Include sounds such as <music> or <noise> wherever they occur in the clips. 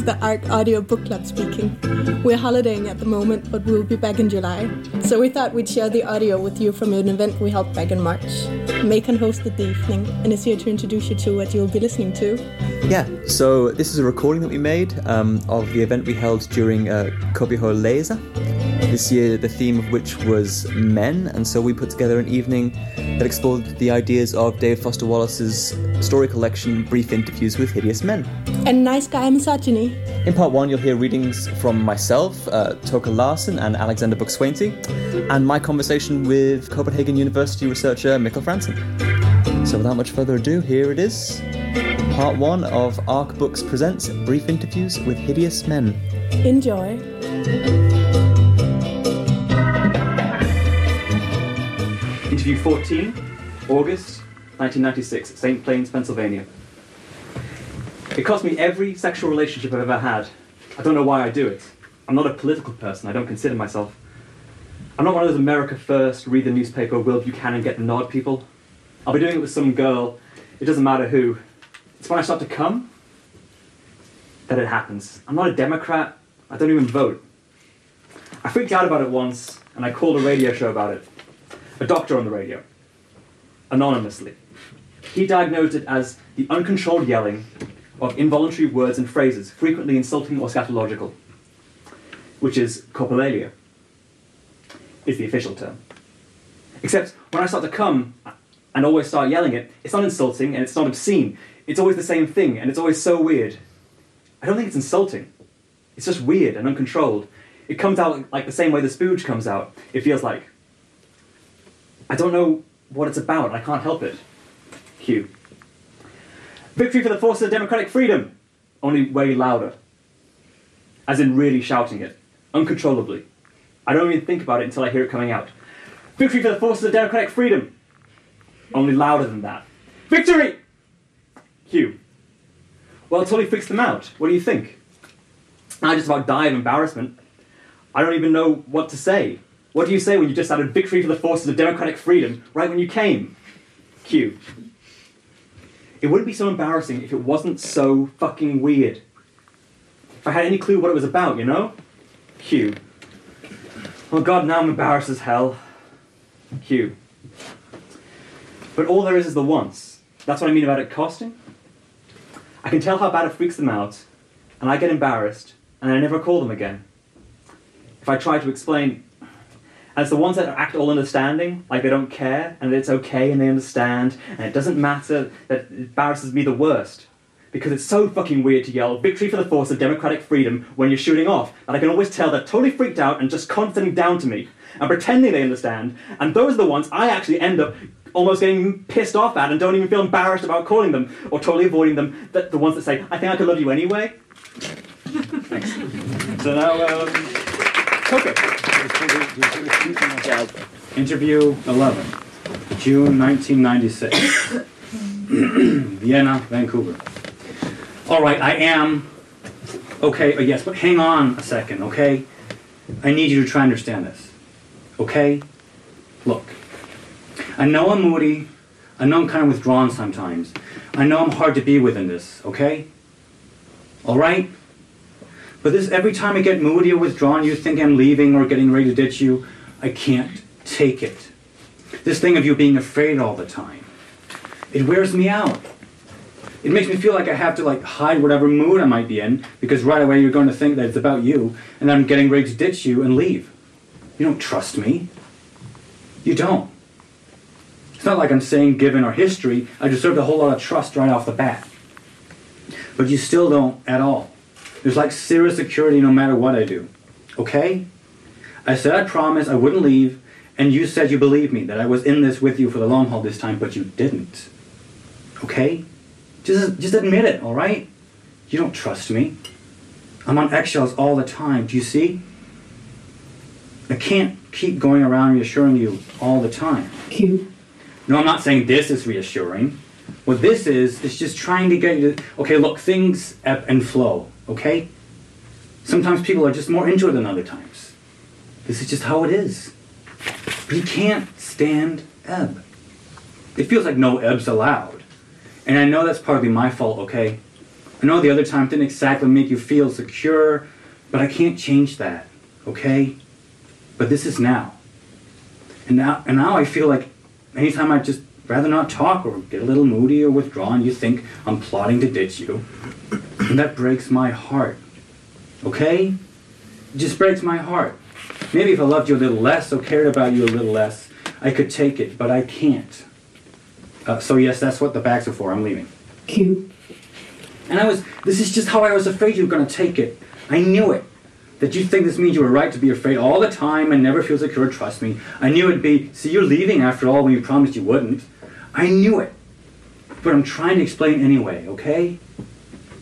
is the ARC Audio Book Club speaking. We're holidaying at the moment, but we'll be back in July. So we thought we'd share the audio with you from an event we held back in March. Macon hosted the evening and is here to introduce you to what you'll be listening to. Yeah, so this is a recording that we made um, of the event we held during uh, Leisa. This year, the theme of which was men, and so we put together an evening that explored the ideas of David Foster Wallace's story collection, Brief Interviews with Hideous Men. And nice guy misogyny. In part one, you'll hear readings from myself, uh, Toka Larsen, and Alexander Bukswainty, and my conversation with Copenhagen University researcher Mikkel Frantzen. So, without much further ado, here it is part one of ARC Books Presents Brief Interviews with Hideous Men. Enjoy. Interview 14, August 1996, St. Plains, Pennsylvania. It cost me every sexual relationship I've ever had. I don't know why I do it. I'm not a political person, I don't consider myself. I'm not one of those America First, read the newspaper, Will Buchanan get the nod people. I'll be doing it with some girl, it doesn't matter who. It's when I start to come that it happens. I'm not a Democrat, I don't even vote. I freaked out about it once, and I called a radio show about it a doctor on the radio, anonymously. He diagnosed it as the uncontrolled yelling of involuntary words and phrases, frequently insulting or scatological, which is coprolalia, is the official term. Except when I start to come and always start yelling it, it's not insulting and it's not obscene. It's always the same thing and it's always so weird. I don't think it's insulting. It's just weird and uncontrolled. It comes out like the same way the spooge comes out. It feels like I don't know what it's about, I can't help it. Q. Victory for the forces of democratic freedom! Only way louder. As in really shouting it, uncontrollably. I don't even think about it until I hear it coming out. Victory for the forces of democratic freedom! Only louder than that. Victory! Q. Well, it totally freaks them out. What do you think? I just about die of embarrassment. I don't even know what to say. What do you say when you just added victory for the forces of democratic freedom right when you came? Q. It wouldn't be so embarrassing if it wasn't so fucking weird. If I had any clue what it was about, you know? Q. Oh god, now I'm embarrassed as hell. Q. But all there is is the once. That's what I mean about it costing. I can tell how bad it freaks them out, and I get embarrassed, and I never call them again. If I try to explain, and it's the ones that act all understanding, like they don't care, and it's okay, and they understand, and it doesn't matter, that embarrasses me the worst. Because it's so fucking weird to yell victory for the force of democratic freedom when you're shooting off, that I can always tell they're totally freaked out and just constantly down to me, and pretending they understand, and those are the ones I actually end up almost getting pissed off at and don't even feel embarrassed about calling them or totally avoiding them. The, the ones that say, I think I could love you anyway. <laughs> Thanks. So now, um, Coco. Interview 11, June 1996. <coughs> Vienna, Vancouver. All right, I am. Okay, uh, yes, but hang on a second, okay? I need you to try and understand this. Okay? Look, I know I'm moody. I know I'm kind of withdrawn sometimes. I know I'm hard to be with in this, okay? All right? But this every time I get moody or withdrawn, you think I'm leaving or getting ready to ditch you. I can't take it. This thing of you being afraid all the time. It wears me out. It makes me feel like I have to like hide whatever mood I might be in because right away you're going to think that it's about you and I'm getting ready to ditch you and leave. You don't trust me. You don't. It's not like I'm saying given our history, I deserved a whole lot of trust right off the bat. But you still don't at all. There's like serious security no matter what I do. Okay? I said I promised I wouldn't leave, and you said you believed me, that I was in this with you for the long haul this time, but you didn't. Okay? Just, just admit it, alright? You don't trust me. I'm on eggshells all the time, do you see? I can't keep going around reassuring you all the time. Q. No, I'm not saying this is reassuring. What this is, is just trying to get you to, okay, look, things ebb and flow, okay? Sometimes people are just more into it than other times. This is just how it is. But you can't stand ebb. It feels like no ebbs allowed. And I know that's partly my fault, okay? I know the other time didn't exactly make you feel secure, but I can't change that, okay? But this is now. And now, and now I feel like anytime I just rather not talk or get a little moody or withdrawn, you think I'm plotting to ditch you. And that breaks my heart. Okay? It just breaks my heart. Maybe if I loved you a little less or cared about you a little less, I could take it, but I can't. Uh, so yes, that's what the bags are for. I'm leaving. Q. And I was, this is just how I was afraid you were going to take it. I knew it. That you think this means you were right to be afraid all the time and never feel secure, trust me. I knew it'd be, see, you're leaving after all when you promised you wouldn't. I knew it. But I'm trying to explain anyway, okay?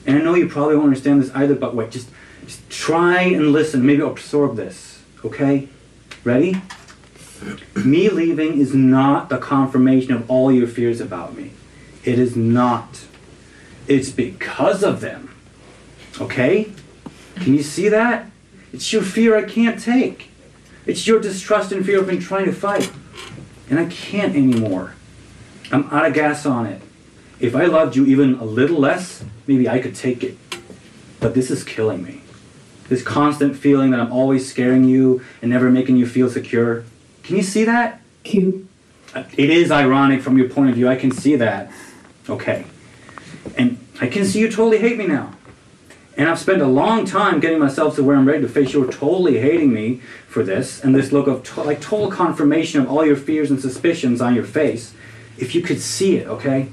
And I know you probably won't understand this either, but wait, just, just try and listen. Maybe absorb this, okay? Ready? <clears throat> Me leaving is not the confirmation of all your fears about me. It is not. It's because of them. Okay? Can you see that? It's your fear I can't take. It's your distrust and fear I've been trying to fight. And I can't anymore. I'm out of gas on it. If I loved you even a little less, maybe I could take it. But this is killing me. This constant feeling that I'm always scaring you and never making you feel secure. Can you see that? Q. Uh, it is ironic from your point of view. I can see that. Okay. And I can see you totally hate me now. And I've spent a long time getting myself to where I'm ready to face you're totally hating me for this, and this look of to- like total confirmation of all your fears and suspicions on your face. If you could see it, okay?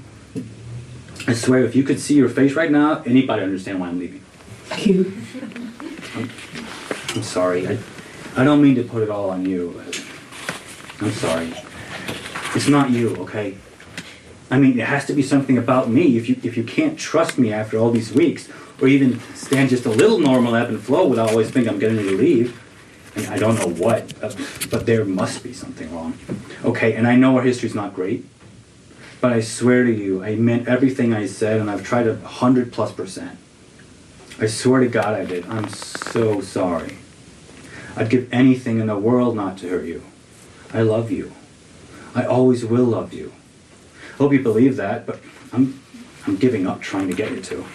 I swear, if you could see your face right now, anybody understand why I'm leaving. You. I'm, sorry. I, I don't mean to put it all on you. I'm sorry. It's not you, okay? I mean, it has to be something about me. If you if you can't trust me after all these weeks, or even stand just a little normal ebb and flow without always thinking I'm getting ready to leave, and I don't know what, but there must be something wrong. Okay, and I know our history's not great, but I swear to you, I meant everything I said, and I've tried a hundred plus percent. I swear to God I did. I'm so sorry. I'd give anything in the world not to hurt you. I love you. I always will love you. Hope you believe that, but I'm, I'm giving up trying to get you to.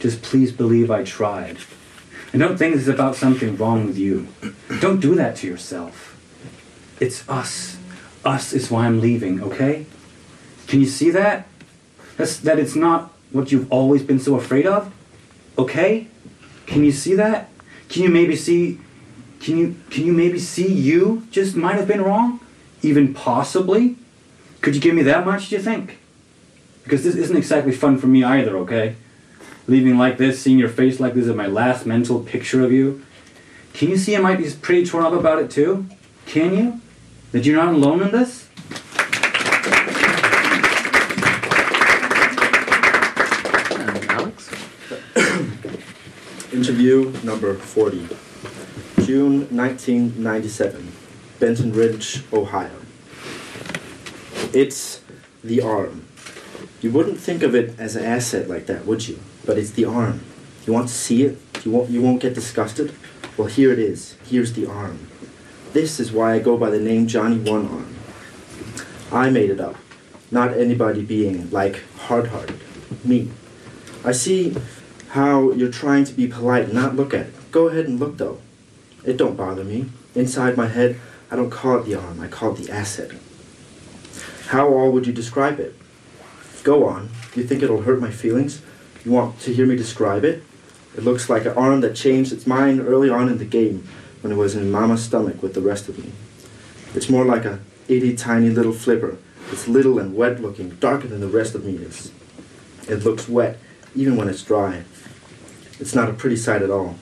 Just please believe I tried. And don't think this is about something wrong with you. Don't do that to yourself. It's us. Us is why I'm leaving, okay? Can you see that? That's, that it's not what you've always been so afraid of? Okay? Can you see that? Can you maybe see can you can you maybe see you just might have been wrong? Even possibly? Could you give me that much, do you think? Because this isn't exactly fun for me either, okay? Leaving like this, seeing your face like this is my last mental picture of you. Can you see I might be pretty torn up about it too? Can you? That you're not alone in this? Interview number 40. June 1997, Benton Ridge, Ohio. It's the arm. You wouldn't think of it as an asset like that, would you? But it's the arm. You want to see it? You won't, you won't get disgusted? Well, here it is. Here's the arm. This is why I go by the name Johnny One Arm. I made it up, not anybody being like hard hearted. Me. I see how you're trying to be polite and not look at it. Go ahead and look though. It don't bother me. Inside my head, I don't call it the arm, I call it the asset. How all would you describe it? Go on. You think it'll hurt my feelings? You want to hear me describe it? It looks like an arm that changed its mind early on in the game when it was in Mama's stomach with the rest of me. It's more like a itty tiny little flipper. It's little and wet looking, darker than the rest of me is. It looks wet, even when it's dry. It's not a pretty sight at all.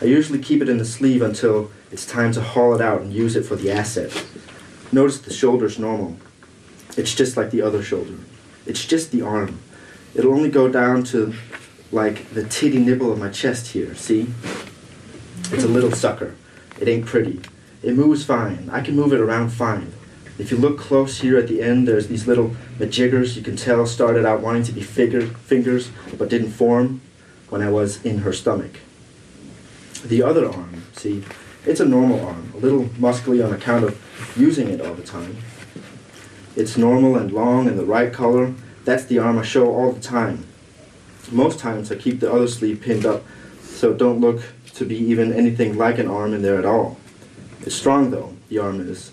I usually keep it in the sleeve until it's time to haul it out and use it for the asset. Notice the shoulder's normal. It's just like the other shoulder. It's just the arm. It'll only go down to like the titty nipple of my chest here, see? It's a little sucker. It ain't pretty. It moves fine. I can move it around fine. If you look close here at the end, there's these little majiggers you can tell started out wanting to be figure, fingers but didn't form when I was in her stomach. The other arm, see, it's a normal arm, a little muscly on account of using it all the time. It's normal and long and the right color. That's the arm I show all the time. Most times I keep the other sleeve pinned up so it don't look to be even anything like an arm in there at all. It's strong though, the arm is.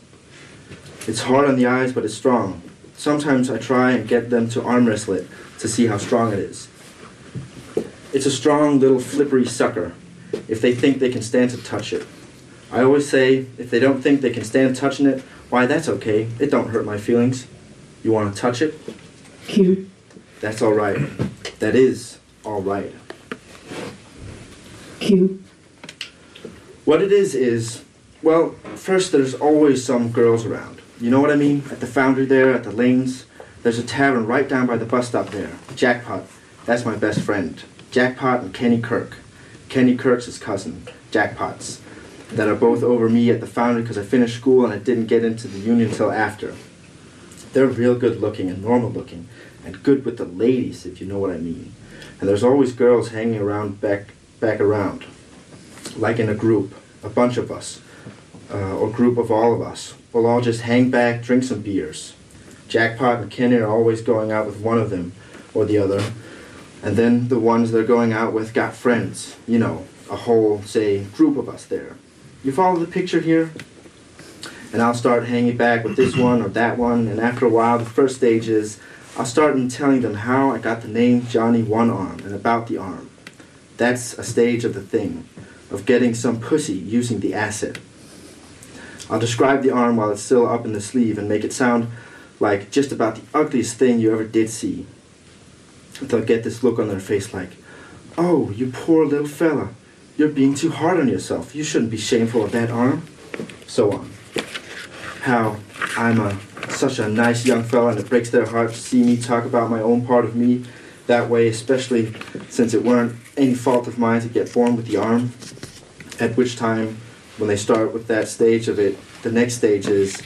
It's hard on the eyes, but it's strong. Sometimes I try and get them to arm wrestle it to see how strong it is. It's a strong little flippery sucker if they think they can stand to touch it. I always say, if they don't think they can stand touching it, why that's okay. It don't hurt my feelings. You want to touch it? Q. That's all right. That is all right. Q. What it is is, well, first there's always some girls around. You know what I mean? At the foundry there, at the lanes, there's a tavern right down by the bus stop there. Jackpot. That's my best friend. Jackpot and Kenny Kirk. Kenny Kirk's his cousin. Jackpot's. That are both over me at the foundry because I finished school and I didn't get into the union till after. They're real good looking and normal looking, and good with the ladies, if you know what I mean. And there's always girls hanging around back back around, like in a group, a bunch of us, uh, or group of all of us. We'll all just hang back, drink some beers. Jackpot and Kenny are always going out with one of them or the other, and then the ones they're going out with got friends. You know, a whole, say, group of us there. You follow the picture here? and I'll start hanging back with this one or that one. And after a while, the first stage is I'll start in telling them how I got the name Johnny One Arm and about the arm. That's a stage of the thing, of getting some pussy using the asset. I'll describe the arm while it's still up in the sleeve and make it sound like just about the ugliest thing you ever did see. They'll get this look on their face like, Oh, you poor little fella. You're being too hard on yourself. You shouldn't be shameful of that arm. So on how I'm a such a nice young fella and it breaks their heart to see me talk about my own part of me that way, especially since it weren't any fault of mine to get born with the arm. At which time, when they start with that stage of it, the next stage is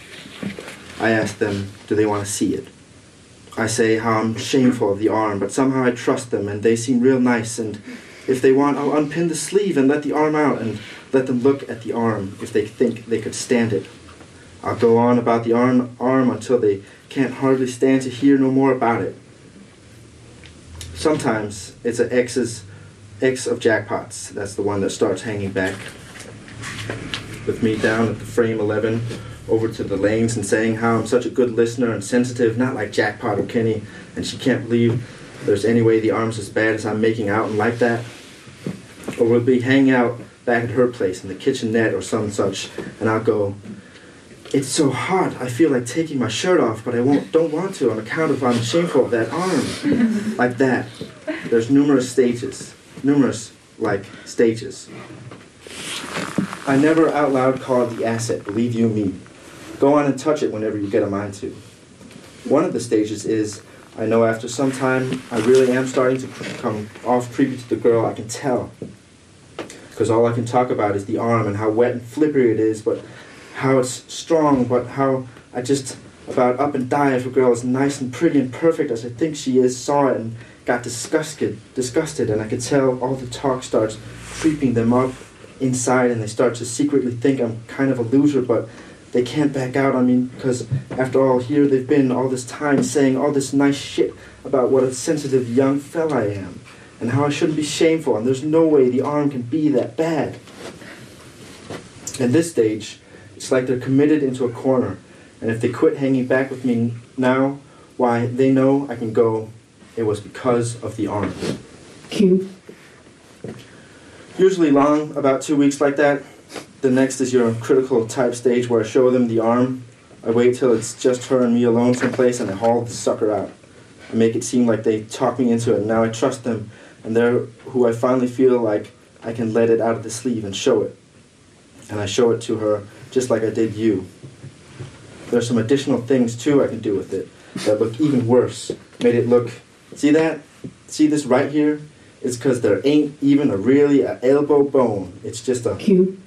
I ask them, do they want to see it? I say how I'm shameful of the arm, but somehow I trust them and they seem real nice. And if they want, I'll unpin the sleeve and let the arm out and let them look at the arm if they think they could stand it. I'll go on about the arm, arm until they can't hardly stand to hear no more about it. Sometimes it's an X's X of jackpots. That's the one that starts hanging back with me down at the frame 11 over to the lanes and saying how I'm such a good listener and sensitive, not like Jackpot or Kenny, and she can't believe there's any way the arm's as bad as I'm making out and like that. Or we'll be hanging out back at her place in the kitchenette or some such, and I'll go, it's so hot. I feel like taking my shirt off, but I won't, don't want to on account of I'm shameful of that arm. <laughs> like that. There's numerous stages. Numerous, like, stages. I never out loud call it the asset, believe you me. Go on and touch it whenever you get a mind to. One of the stages is I know after some time I really am starting to come off creepy to the girl, I can tell. Because all I can talk about is the arm and how wet and flippery it is, but how it's strong, but how I just about up and die if a girl is nice and pretty and perfect as I think she is, saw it and got disgusted, disgusted, and I could tell all the talk starts creeping them up inside, and they start to secretly think I'm kind of a loser, but they can't back out on me because after all, here they've been all this time saying all this nice shit about what a sensitive young fella I am, and how I shouldn't be shameful, and there's no way the arm can be that bad. At this stage, it's like they're committed into a corner. And if they quit hanging back with me now, why, they know I can go. It was because of the arm. Q. Usually long, about two weeks like that. The next is your critical type stage where I show them the arm. I wait till it's just her and me alone someplace and I haul the sucker out. I make it seem like they talk me into it and now I trust them and they're who I finally feel like I can let it out of the sleeve and show it. And I show it to her just like I did you. There's some additional things too I can do with it that look even worse. Made it look, see that? See this right here? It's because there ain't even a really a elbow bone. It's just a Q.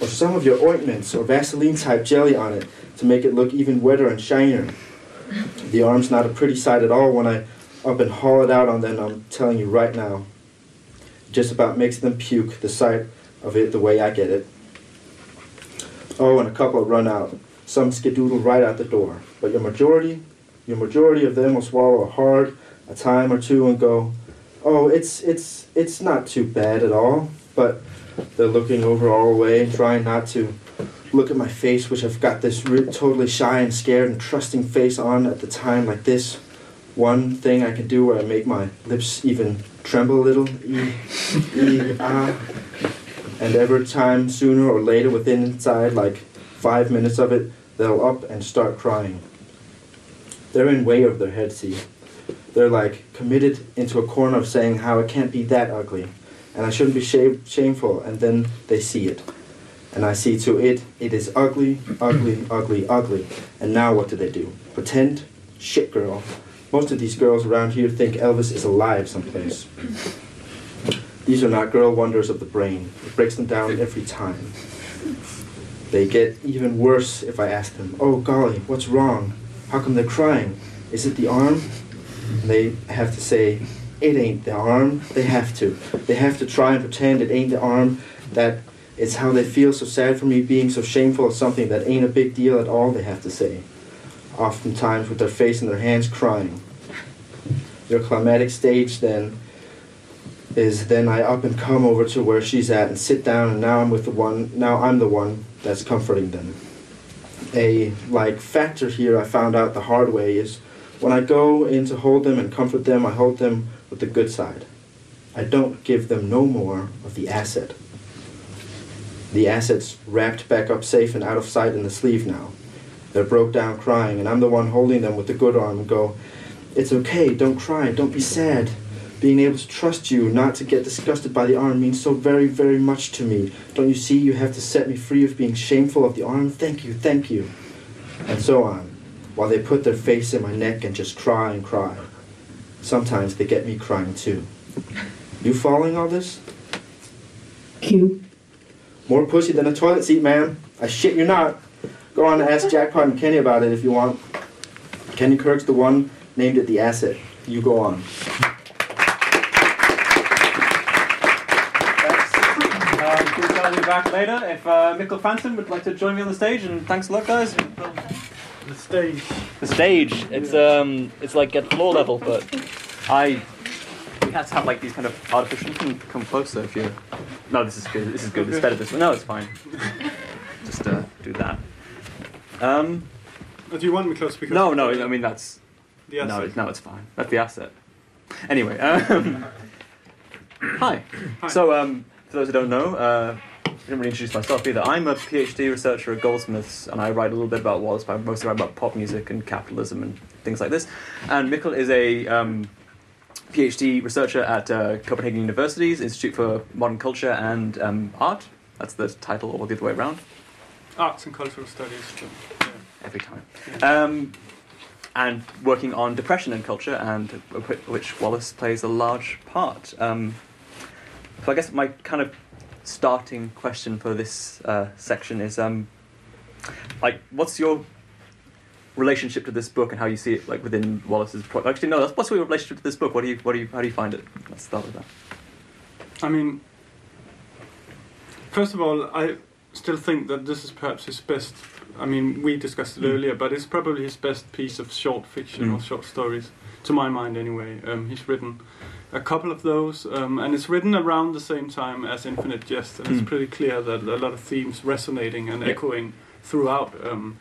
or some of your ointments or Vaseline type jelly on it to make it look even wetter and shinier. The arm's not a pretty sight at all when I up and haul it out on them, I'm telling you right now. Just about makes them puke, the sight of it the way I get it. Oh, and a couple run out. Some skedoodle right out the door. But your majority, your majority of them will swallow a hard a time or two and go, Oh, it's it's it's not too bad at all. But they're looking over all the way, trying not to look at my face, which I've got this re- totally shy and scared and trusting face on at the time, like this. One thing I can do where I make my lips even tremble a little. Ah. And every time, sooner or later, within inside like five minutes of it, they'll up and start crying. They're in way of their head, see. They're like committed into a corner of saying how it can't be that ugly, and I shouldn't be shame- shameful, and then they see it. And I see to it, it is ugly, ugly, ugly, ugly. And now what do they do? Pretend? Shit, girl. Most of these girls around here think Elvis is alive someplace. These are not girl wonders of the brain. It breaks them down every time. They get even worse if I ask them, Oh golly, what's wrong? How come they're crying? Is it the arm? They have to say, It ain't the arm. They have to. They have to try and pretend it ain't the arm, that it's how they feel so sad for me being so shameful of something that ain't a big deal at all, they have to say. Oftentimes with their face in their hands crying. Their climatic stage then is then I up and come over to where she's at and sit down and now I'm with the one now I'm the one that's comforting them. A like factor here I found out the hard way is when I go in to hold them and comfort them, I hold them with the good side. I don't give them no more of the asset. The asset's wrapped back up safe and out of sight in the sleeve now. They're broke down crying, and I'm the one holding them with the good arm and go, It's okay, don't cry, don't be sad. Being able to trust you, not to get disgusted by the arm, means so very, very much to me. Don't you see you have to set me free of being shameful of the arm? Thank you, thank you. And so on, while they put their face in my neck and just cry and cry. Sometimes they get me crying too. You following all this? Q, More pussy than a toilet seat, ma'am. I shit you're not. Go on and ask Jackpot and Kenny about it if you want. Kenny Kirk's the one named it the asset. You go on. Thanks. Um, please tell me back later if uh, Mikkel Frantzen would like to join me on the stage, and thanks a lot, guys. The stage. The stage, it's um, it's like at floor level, but I we have to have like these kind of artificial. You can come closer if you. No, this is good. This is good. It's better this way. No, it's fine. <laughs> Just uh, do that. Um, Oh, do you want me close? Because no, no. I mean that's the no, it's, no, it's fine. That's the asset. Anyway, um, <laughs> hi. Hi. So, um, for those who don't know, uh, I didn't really introduce myself either. I'm a PhD researcher at Goldsmiths, and I write a little bit about Wallace, but I mostly write about pop music and capitalism and things like this. And Mikkel is a um, PhD researcher at uh, Copenhagen University's Institute for Modern Culture and um, Art. That's the title, or the other way around. Arts and cultural studies. yeah. every time. Um, and working on depression and culture, and which Wallace plays a large part. Um, so I guess my kind of starting question for this uh, section is, um, like, what's your relationship to this book and how you see it, like within Wallace's? Pro- Actually, no. that's- What's your relationship to this book? What do you, what do you, how do you find it? Let's start with that. I mean, first of all, I still think that this is perhaps his best. I mean, we discussed it Mm. earlier, but it's probably his best piece of short fiction or Mm. short stories, to my mind, anyway. Um, he's written a couple of those, um, and it's written around the same time as Infinite Jest, and Mm. it's pretty clear that a lot of themes resonating and Yeah. echoing throughout. Um,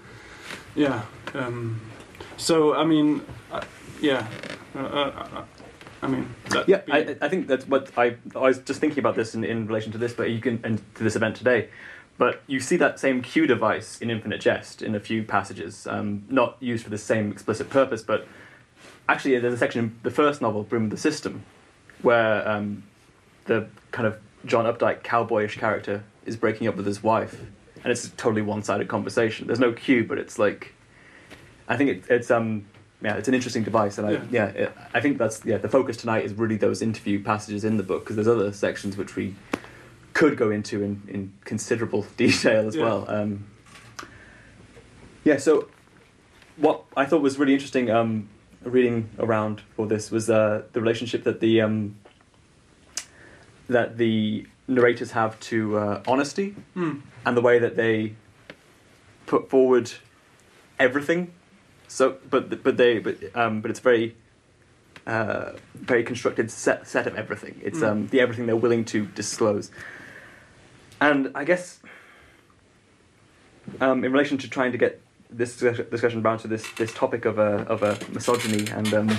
yeah. Um, so, I mean, uh, yeah. Uh, uh, uh, I mean, Yeah, I, I think that's what I, I was just thinking about this in, in relation to this, but you can and to this event today. But you see that same cue device in Infinite Jest in a few passages, um, not used for the same explicit purpose, but actually there's a section in the first novel, Broom of the System, where um, the kind of John Updike cowboyish character is breaking up with his wife, and it's a totally one-sided conversation. There's no cue, but it's like, I think it, it's um yeah, it's an interesting device, and I Yeah. yeah, it, I think that's yeah. The focus tonight is really those interview passages in the book because there's other sections which we could go into in, in considerable <laughs> detail as Yeah. well. Um, yeah, so what I thought was really interesting um, reading around for this was uh, the relationship that the um, that the narrators have to uh, honesty Mm. and the way that they put forward everything. So, but but they but um, but it's very uh, very constructed set, set of everything. It's Mm. um, the everything they're willing to disclose. And I guess, um, in relation to trying to get this discussion down to this, this topic of a, of a misogyny and um,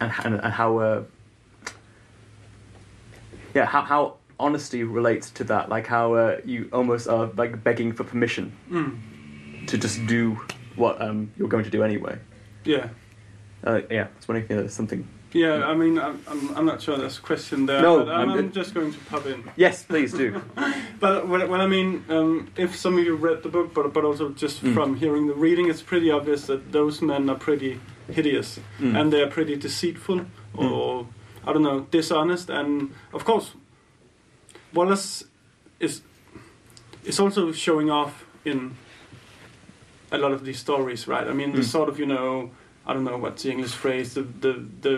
and, and, and how uh, yeah how, how honesty relates to that like how uh, you almost are like begging for permission Mm. to just do what um, you're going to do anyway Yeah. uh, yeah I was wondering if there's something Yeah, I mean, I'm, I'm, not sure that's a question there, No, but I'm, I'm just going to pub in. yes please do <laughs> But when, when I mean, um, if some of you read the book, but but also just Mm. from hearing the reading, it's pretty obvious that those men are pretty hideous Mm. and they're pretty deceitful or I don't know, dishonest. And of course, Wallace is is also showing off in a lot of these stories, right? I mean, the Mm. sort of you know, I don't know what's the English phrase, the the the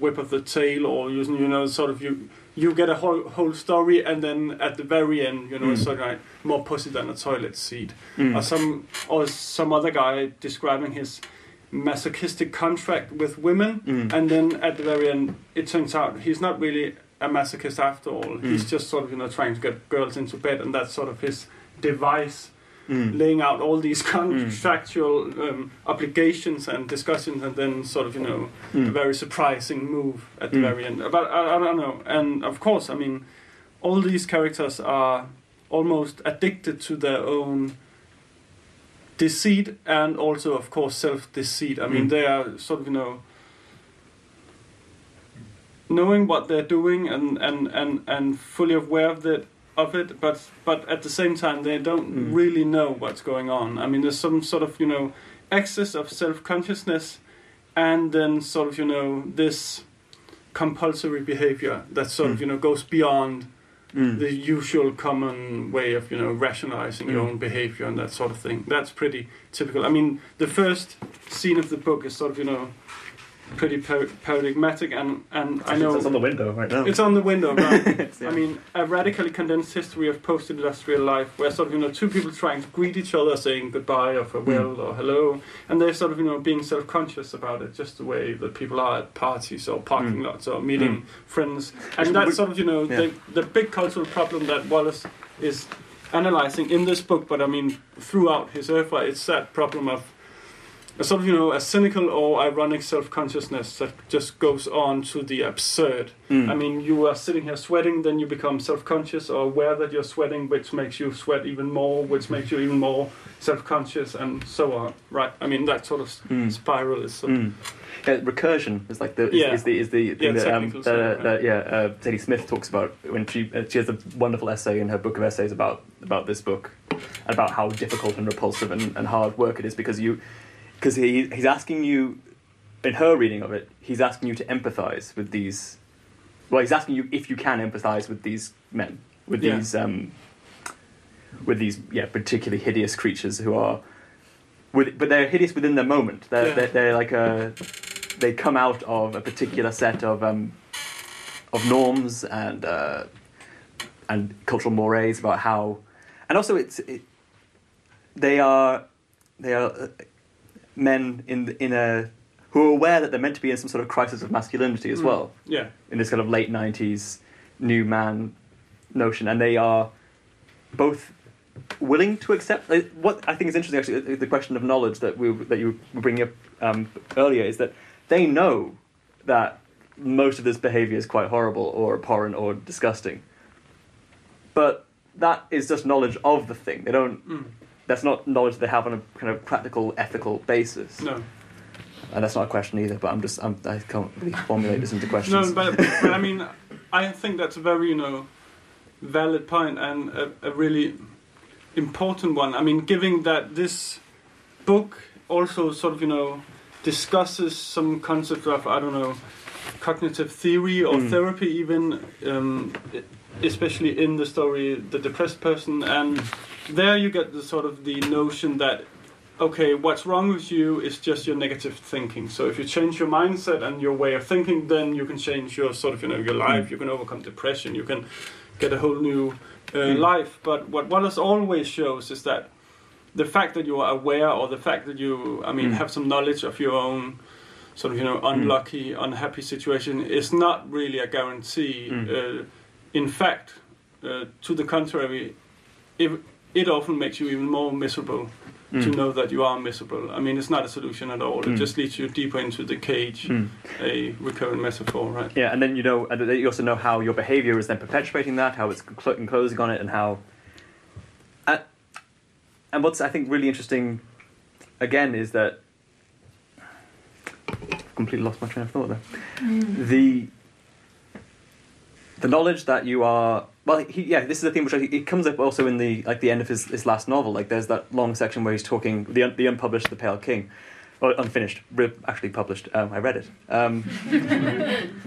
whip of the tail, or using you know, sort of you you get a whole whole story, and then at the very end, you know, it's Mm. sort of like more pussy than a toilet seat, Mm. or some or some other guy describing his masochistic contract with women, Mm. and then at the very end, it turns out he's not really a masochist after all. He's Mm. just sort of you know trying to get girls into bed, and that's sort of his device Mm. laying out all these <laughs> contractual um, obligations and discussions, and then sort of you know a Mm. very surprising move at the Mm. very end. But I, I don't know. And of course, I mean, all these characters are almost addicted to their own deceit and also, of course, self-deceit. I mean, Mm. they are sort of you know knowing what they're doing and and and and fully aware of it of it but but at the same time they don't Mm. really know what's going on i mean there's some sort of you know excess of self-consciousness and then sort of you know this compulsory behavior that sort of Mm. you know goes beyond Mm. the usual common way of you know rationalizing your Mm. own behavior and that sort of thing that's pretty typical i mean the first scene of the book is sort of you know pretty par- paradigmatic and and i know it's on the window right now it's on the window, right? <laughs> It's- yeah. I mean, a radically condensed history of post-industrial life, where sort of you know two people trying to greet each other, saying goodbye or farewell Hmm. or hello, and they're sort of you know being self-conscious about it, just the way that people are at parties or parking Mm. lots or meeting Mm. friends, Which and that's would- sort of you know yeah. the the big cultural problem that Wallace is analyzing in this book, but I mean throughout his oeuvre, it's that problem of a sort of you know a cynical or ironic self-consciousness that just goes on to the absurd. Mm. I mean, you are sitting here sweating, then you become self-conscious or aware that you're sweating, which makes you sweat even more, which makes you even more self-conscious, and so on. Right? I mean, that sort of Mm. spiral is. Sort of, Mm. Yeah, recursion is like the is, Yeah. is the is the thing Yeah, that um, that, term, that yeah uh, Zadie Smith talks about when she uh, she has a wonderful essay in her book of essays about about this book about how difficult and repulsive and, and hard work it is because you because he he's asking you in her reading of it he's asking you to empathize with these well he's asking you if you can empathize with these men with Yeah. these um with these yeah particularly hideous creatures who are with, but they're hideous within their moment they're, Yeah. they're, they're like a they come out of a particular set of um, of norms and uh, and cultural mores about how, and also it's it, they are they are uh, men in in a who are aware that they're meant to be in some sort of crisis of masculinity as Mm. well yeah. in this kind of late nineties new man notion, and they are both willing to accept. like, What I think is interesting, actually, the question of knowledge that we that you were bringing up um, earlier is that they know that most of this behavior is quite horrible or abhorrent or disgusting, but that is just knowledge of the thing. They don't. Mm. That's not knowledge they have on a kind of practical, ethical basis, No. and that's not a question either. But I'm just I'm, I can't really formulate this into questions. No, but, but I mean, I think that's a very, you know, valid point and a, a really important one. I mean, given that this book also sort of, you know, discusses some concept of, I don't know, cognitive theory or Mm. therapy, even, um, especially in the story, The Depressed Person. And there you get the sort of the notion that okay, what's wrong with you is just your negative thinking. So if you change your mindset and your way of thinking, then you can change your sort of you know your life. Mm. You can overcome depression. You can get a whole new uh, Mm. life. But what Wallace always shows is that the fact that you are aware or the fact that you, I mean, Mm. have some knowledge of your own sort of, you know, unlucky, unhappy situation is not really a guarantee. Mm. Uh, in fact, uh, to the contrary, if it often makes you even more miserable to Mm. know that you are miserable. I mean, it's not a solution at all. Mm. It just leads you deeper into the cage, Mm. a recurrent metaphor, right? Yeah, and then you know, and you also know how your behavior is then perpetuating that, how it's cl- enclosing on it, and how. Uh, and what's I think really interesting, again, is that completely lost my train of thought there. The the knowledge that you are well, he, yeah, this is the thing which I, it comes up also in the like the end of his, his last novel. Like there's that long section where he's talking the un, the unpublished The Pale King, or unfinished, actually published. Um, I read it. Um, <laughs>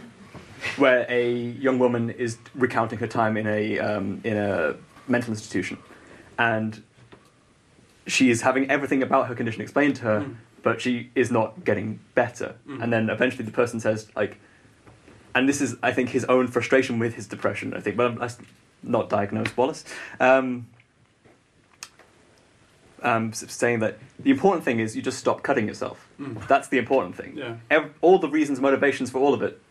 where a young woman is recounting her time in a um, in a mental institution, and she is having everything about her condition explained to her, Mm. but she is not getting better. Mm. And then eventually the person says like, and this is I think his own frustration with his depression. I think, but I'm, that's not diagnosed Wallace. Um, um, saying that the important thing is you just stop cutting yourself. Mm. That's the important thing Yeah. ev- all the reasons, motivations for all of it,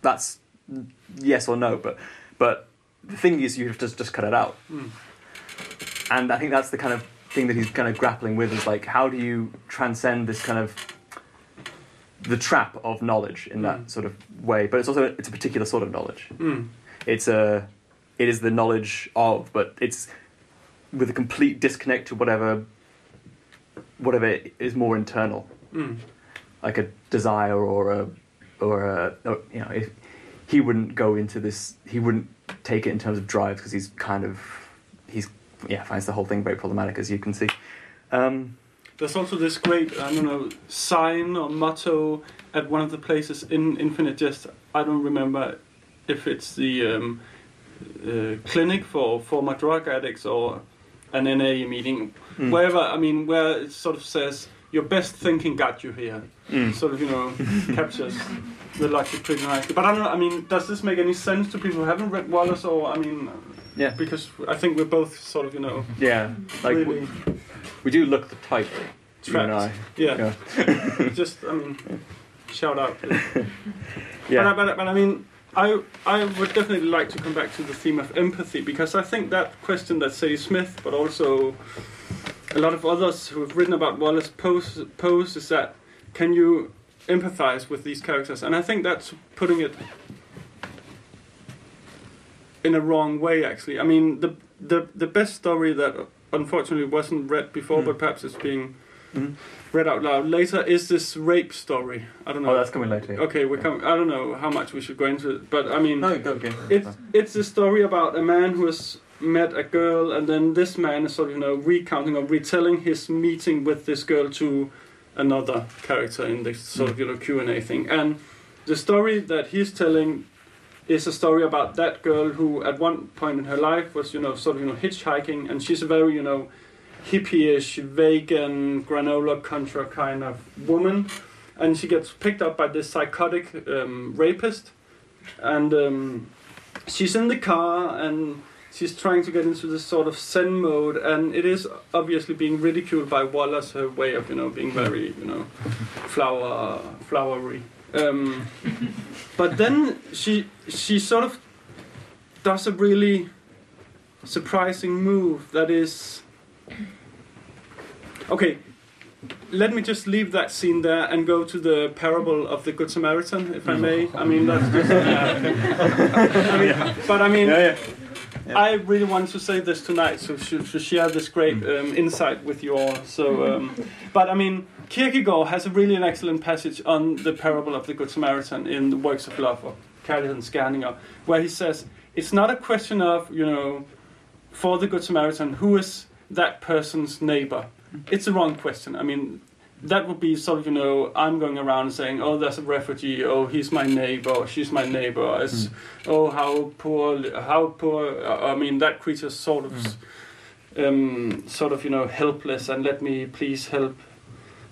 that's yes or no. But but the thing is, you have to just cut it out. Mm. And I think that's the kind of thing that he's kind of grappling with is like, how do you transcend this kind of the trap of knowledge in that Mm. sort of way? But it's also it's a particular sort of knowledge. Mm. It's a it is the knowledge of, but it's with a complete disconnect to whatever whatever is more internal Mm. like a desire or a or a or, you know if he wouldn't go into this he wouldn't take it in terms of drives because he's kind of he's yeah finds the whole thing very problematic as you can see um, There's also this great, I don't know, sign or motto at one of the places in Infinite Jest. I don't remember if it's the um, uh, clinic for former drug addicts or an NA meeting, Mm. wherever. I mean, where it sort of says your best thinking got you here. mm. Sort of, you know, <laughs> captures the logic pretty nicely. But I don't know. I mean, does this make any sense to people who haven't read Wallace? Or I mean, yeah because I think we're both sort of, you know, yeah like really we, we do look the type you and I yeah. yeah <laughs> Just, I mean, shout out. <laughs> yeah But, I- but, but I mean, I I would definitely like to come back to the theme of empathy because I think that question that Zadie Smith, but also a lot of others who have written about Wallace pose, pose is that can you empathize with these characters? And I think that's putting it in a wrong way. Actually, I mean the the the best story that unfortunately wasn't read before, Mm. but perhaps it's being Mhm. read out loud later is this rape story. I don't know. oh that's coming later Okay, we're coming. I don't know how much we should go into it, but I mean, no go again it's it's a story about a man who has met a girl, and then this man is sort of you know recounting or retelling his meeting with this girl to another character in this sort of you know Q and A thing. And the story that he's telling is a story about that girl who, at one point in her life, was you know sort of you know hitchhiking, and she's a very you know hippie-ish, vegan, granola contra kind of woman, and she gets picked up by this psychotic um, rapist, and um, she's in the car and she's trying to get into this sort of zen mode, and it is obviously being ridiculed by Wallace, her way of you know being very you know flower flowery. Um, but then she she sort of does a really surprising move that is okay let me just leave that scene there and go to the parable of the good samaritan if i may. I mean that's just <laughs> I mean, but i mean yeah yeah I really want to say this tonight, so to, to share this great um, insight with you all. So, um, but I mean, Kierkegaard has a really an excellent passage on the parable of the Good Samaritan in the Works of Love, or Kærlighedens Gerninger, where he says it's not a question of you know, for the Good Samaritan, who is that person's neighbor. It's the wrong question. I mean, that would be sort of you know I'm going around saying oh there's a refugee. Oh he's my neighbor. She's my neighbor. It's, oh how poor how poor uh, I mean that creature's sort of um, sort of you know helpless and let me please help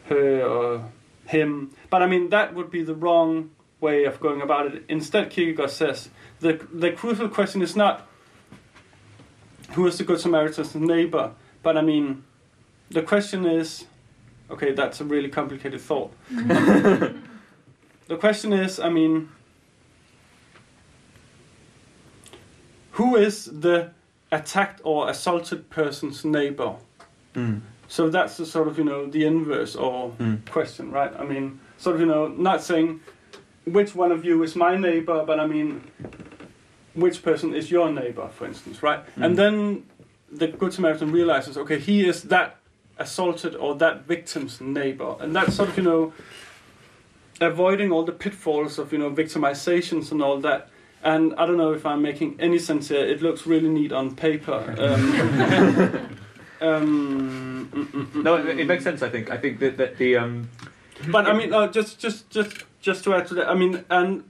her or him. But I mean that would be the wrong way of going about it. Instead Kierkegaard says the the crucial question is not who is the good Samaritan's neighbor but I mean the question is, okay, that's a really complicated thought. <laughs> the question is, I mean, who is the attacked or assaulted person's neighbor? Mm. So that's the sort of you know the inverse or Mm. question, right? I mean, sort of you know not saying which one of you is my neighbor, but I mean which person is your neighbor, for instance, right? Mm. And then the good Samaritan realizes, okay, he is that assaulted or that victim's neighbor, and that's sort of you know avoiding all the pitfalls of you know victimizations and all that. And I don't know if I'm making any sense here. It looks really neat on paper. <laughs> Um, <laughs> um, mm, mm, mm, No, mm. it, it makes sense. I think. I think that, that the um, But I mean, uh, just just just just to add to that, I mean, and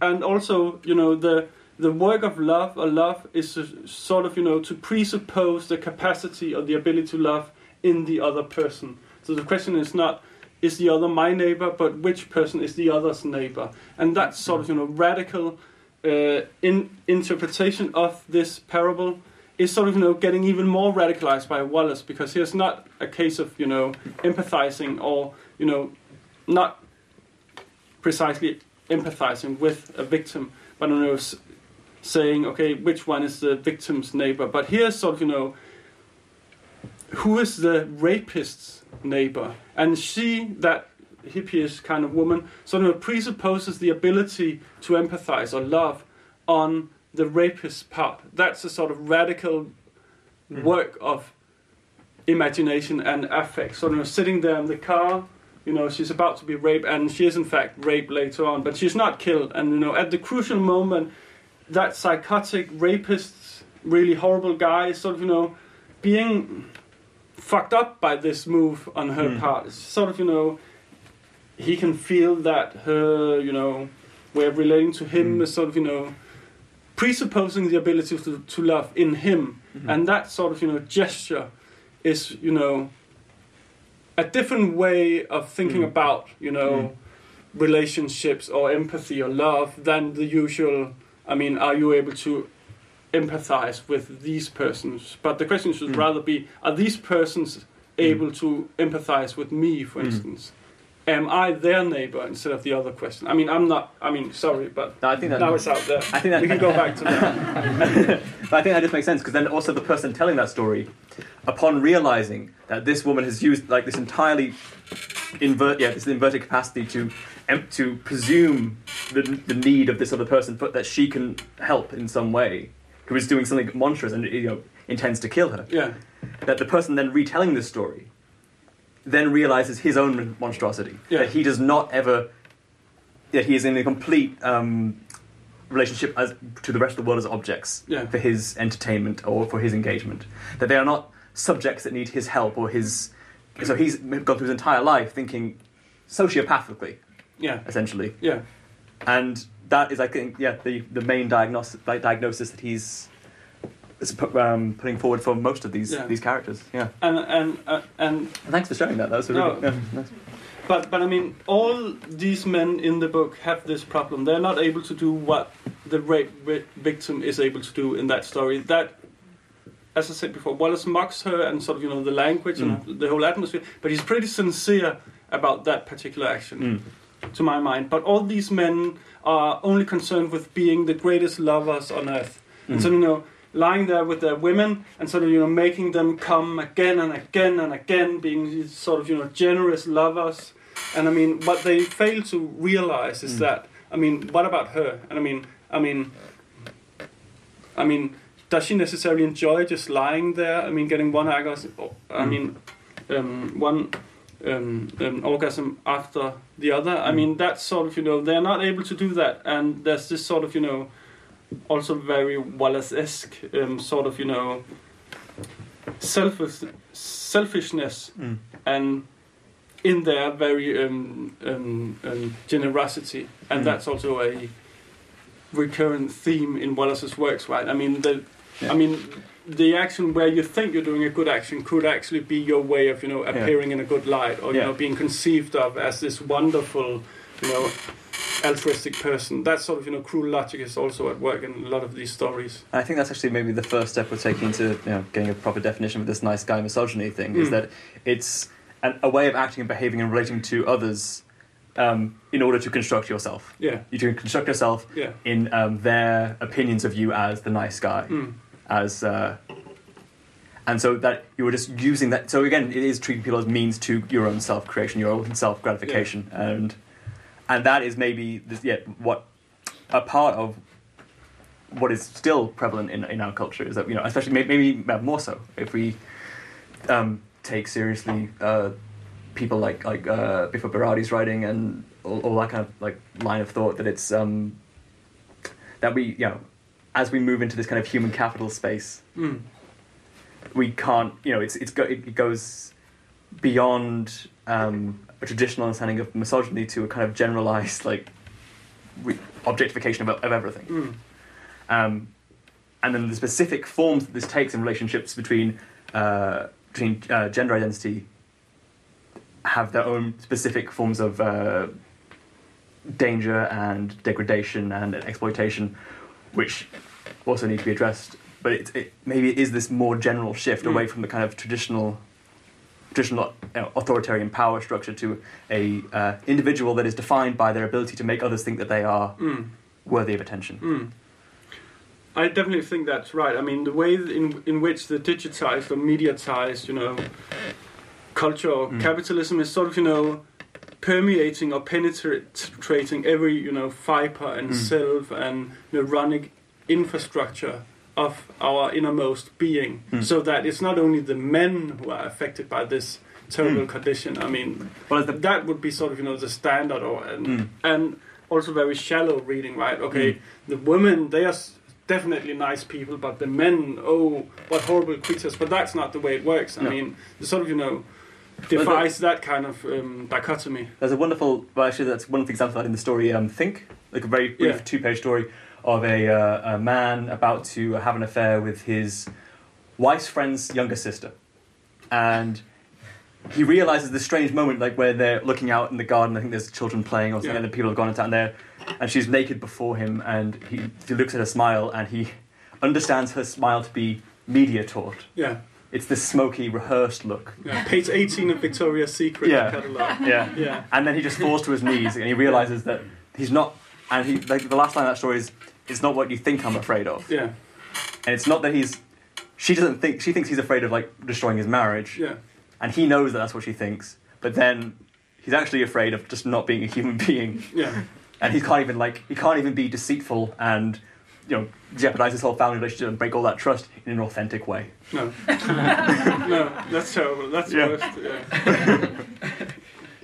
and also, you know, the the work of love or love is a, sort of, you know, to presuppose the capacity or the ability to love in the other person. So the question is not is the other my neighbor, but which person is the other's neighbor, and that sort of, you know, radical uh, in interpretation of this parable is sort of you know getting even more radicalized by Wallace because here's not a case of you know empathizing or you know not precisely empathizing with a victim, but you know saying okay which one is the victim's neighbor. But here's sort of you know who is the rapist's neighbor, and she that hippie kind of woman sort of presupposes the ability to empathize or love on the rapist's part. That's a sort of radical hmm. work of imagination and affect. So, you know, sitting there in the car, you know, she's about to be raped, and she is in fact raped later on, but she's not killed. And, you know, at the crucial moment, that psychotic rapist, really horrible guy, sort of, you know, being fucked up by this move on her Mm. part. It's sort of, you know, he can feel that her, you know, way of relating to him Mm. is sort of, you know, presupposing the ability to, to love in him. Mhm. And that sort of, you know, gesture is, you know, a different way of thinking Mm. about, you know, relationships or empathy or love than the usual. I mean, are you able to empathize with these persons? But the question should Mm. rather be, are these persons able to empathize with me, for Mm. instance? Am I their neighbor instead of the other question? I mean, I'm not. I mean, sorry, but no, I think that. now it's out there. I think that we can go back to that. <laughs> but I think that just makes sense because then also the person telling that story, upon realizing that this woman has used like this entirely invert, yeah, this inverted capacity to to presume the, the need of this other person, but that she can help in some way, who is doing something monstrous and you know intends to kill her. Yeah, That the person then retelling this story, then realizes his own monstrosity. Yeah. That he does not ever. That he is in a complete. Um, relationship as to the rest of the world as objects Yeah. for his entertainment or for his engagement. That they are not subjects that need his help or his. So he's gone through his entire life thinking sociopathically, yeah, essentially, yeah, and that is, I think, yeah, the the main diagnosis diagnosis that he's um, putting forward for most of these Yeah. these characters. Yeah, and and uh, and thanks for showing that. That was really No. yeah, nice. But but I mean, all these men in the book have this problem. They're not able to do what the rape vi- victim is able to do in that story. That, as I said before, Wallace mocks her and sort of you know the language and the whole atmosphere. But he's pretty sincere about that particular action, Mm. To my mind. But all these men are only concerned with being the greatest lovers on earth. And mm. so you know, lying there with their women and sort of you know making them come again and again and again, being these sort of you know generous lovers. And I mean, what they fail to realize is mm. that I mean, what about her? And I mean, I mean, I mean, does she necessarily enjoy just lying there? I mean, getting one orgasm. I mm. mean, um, one um, um, orgasm after the other. I mean, that's sort of you know they're not able to do that, and there's this sort of you know also very Wallace-esque um, sort of you know selfish selfishness Mm. and in there very um, um, um, generosity, and Mm. that's also a recurrent theme in Wallace's works, right? I mean, the, Yeah. I mean, the action where you think you're doing a good action could actually be your way of, you know, appearing in a good light, or you know, being conceived of as this wonderful, you know, altruistic person. That sort of you know cruel logic is also at work in a lot of these stories. I think that's actually maybe the first step we're taking to you know getting a proper definition of this nice guy misogyny thing is Mm. that it's an, a way of acting and behaving and relating to others um, in order to construct yourself. Yeah, You can construct yourself yeah. in um, their opinions of you as the nice guy, Mm. As uh, and so that you were just using that. So again, it is treating people as means to your own self creation, your own self gratification, and and that is maybe this, yeah what a part of what is still prevalent in, in our culture is that you know especially may- maybe uh, more so if we um, take seriously uh, people like like uh, Bifo Berardi's writing and all, all that kind of like line of thought that it's um, that we you know as we move into this kind of human capital space Mm. we can't you know it's it's go, it, goes beyond um, a traditional understanding of misogyny to a kind of generalized like re- objectification of, of everything Mm. um, and then the specific forms that this takes in relationships between uh, between uh, gender identity have their own specific forms of uh, danger and degradation and exploitation, which also need to be addressed. But it, it maybe it is this more general shift Mm. away from the kind of traditional traditional you know, authoritarian power structure to a uh, individual that is defined by their ability to make others think that they are Mm. worthy of attention. Mm. I definitely think that's right. I mean, the way in in which the digitized or mediatized, you know, culture or Mm. capitalism is sort of, you know, permeating or penetrating every, you know, fiber and Mm. self and neuronic infrastructure of our innermost being, Mm. so that it's not only the men who are affected by this terrible Mm. condition. I mean, Well, that would be sort of you know the standard or and Mm. and also very shallow reading right okay Mm. the women they are definitely nice people but the men oh what horrible creatures but that's not the way it works i No. mean the sort of you know defies that kind of um, dichotomy There's a wonderful, well, actually, that's one of the examples of that in the story. Um, Think, like a very brief Yeah. two-page story of a, uh, a man about to have an affair with his wife's friend's younger sister, and he realizes this strange moment, like where they're looking out in the garden. I think there's children playing or something, Yeah. and the people have gone into there, and she's naked before him, and he, he looks at her smile, and he understands her smile to be media taught. yeah It's this smoky, rehearsed look. yeah page 18 of victoria's secret Yeah. catalog <laughs> Yeah. yeah And then he just falls to his knees and he realizes that he's not. And he like the last line of that story is, "It's not what you think I'm afraid of." yeah And it's not that he's. She doesn't think. She thinks he's afraid of like destroying his marriage, yeah and he knows that that's what she thinks. But then he's actually afraid of just not being a human <laughs> being, yeah and he can't even like he can't even be deceitful and you know jeopardize his whole family relationship and break all that trust in an authentic way. no <laughs> no that's terrible that's Yeah. worst yeah <laughs>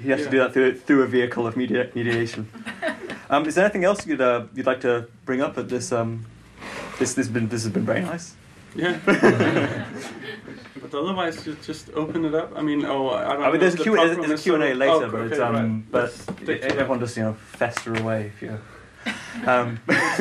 He has Yeah. to do that through through a vehicle of media, mediation. <laughs> Um, is there anything else you'd uh, you'd like to bring up at this? Um, this this has been this has been very nice. Yeah. but otherwise, you just open it up. I mean, oh, I don't I mean, know. there's a Q there's, program there's is a Q and A later, oh, but okay, um, right. but Let's stick to that. everyone just you know fester away if you. Um,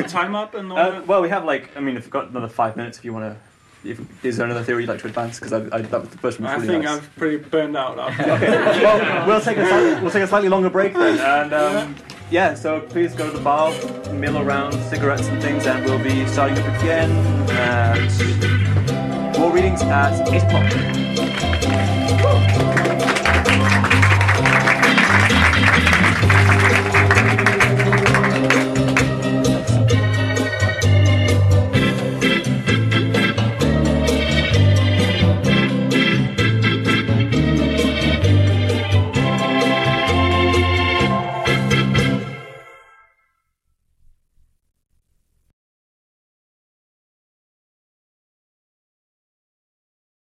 time up and <laughs> all uh, well, we have like I mean, if we've got another five minutes, if you want to. If, is there another theory you'd like to advance? Because I, I, that was the first one. I really think nice. I'm pretty burned out <laughs> after. well, we'll take a slightly, we'll take a slightly longer break then, and um, yeah. So please go to the bar, mill around cigarettes and things, and we'll be starting up again at more readings at eight o'clock.